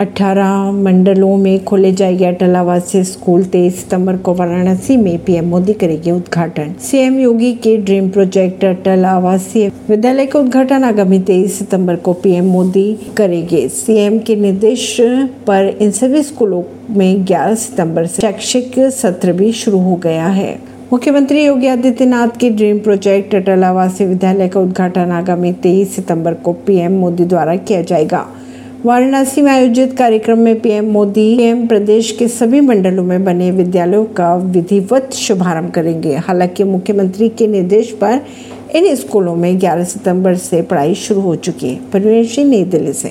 18 मंडलों में खोले जाएँगे अटल आवासीय स्कूल, तेईस सितंबर को वाराणसी में पीएम मोदी करेंगे उद्घाटन। सीएम योगी के ड्रीम प्रोजेक्ट अटल आवासीय विद्यालय का उद्घाटन, आगामी तेईस सितंबर को पीएम मोदी करेंगे। सीएम के निर्देश पर इन सभी स्कूलों में 11 सितंबर से शैक्षिक सत्र भी शुरू हो गया है। मुख्यमंत्री योगी आदित्यनाथ के ड्रीम प्रोजेक्ट अटल आवासीय विद्यालय का उद्घाटन, आगामी 23 सितंबर को पीएम मोदी द्वारा किया जाएगा। वाराणसी में आयोजित कार्यक्रम में पीएम मोदी पीएम प्रदेश के सभी मंडलों में बने विद्यालयों का विधिवत शुभारंभ करेंगे। हालाँकि मुख्यमंत्री के निर्देश पर इन स्कूलों में 11 सितंबर से पढ़ाई शुरू हो चुकी है। सिंह नई दिल्ली से।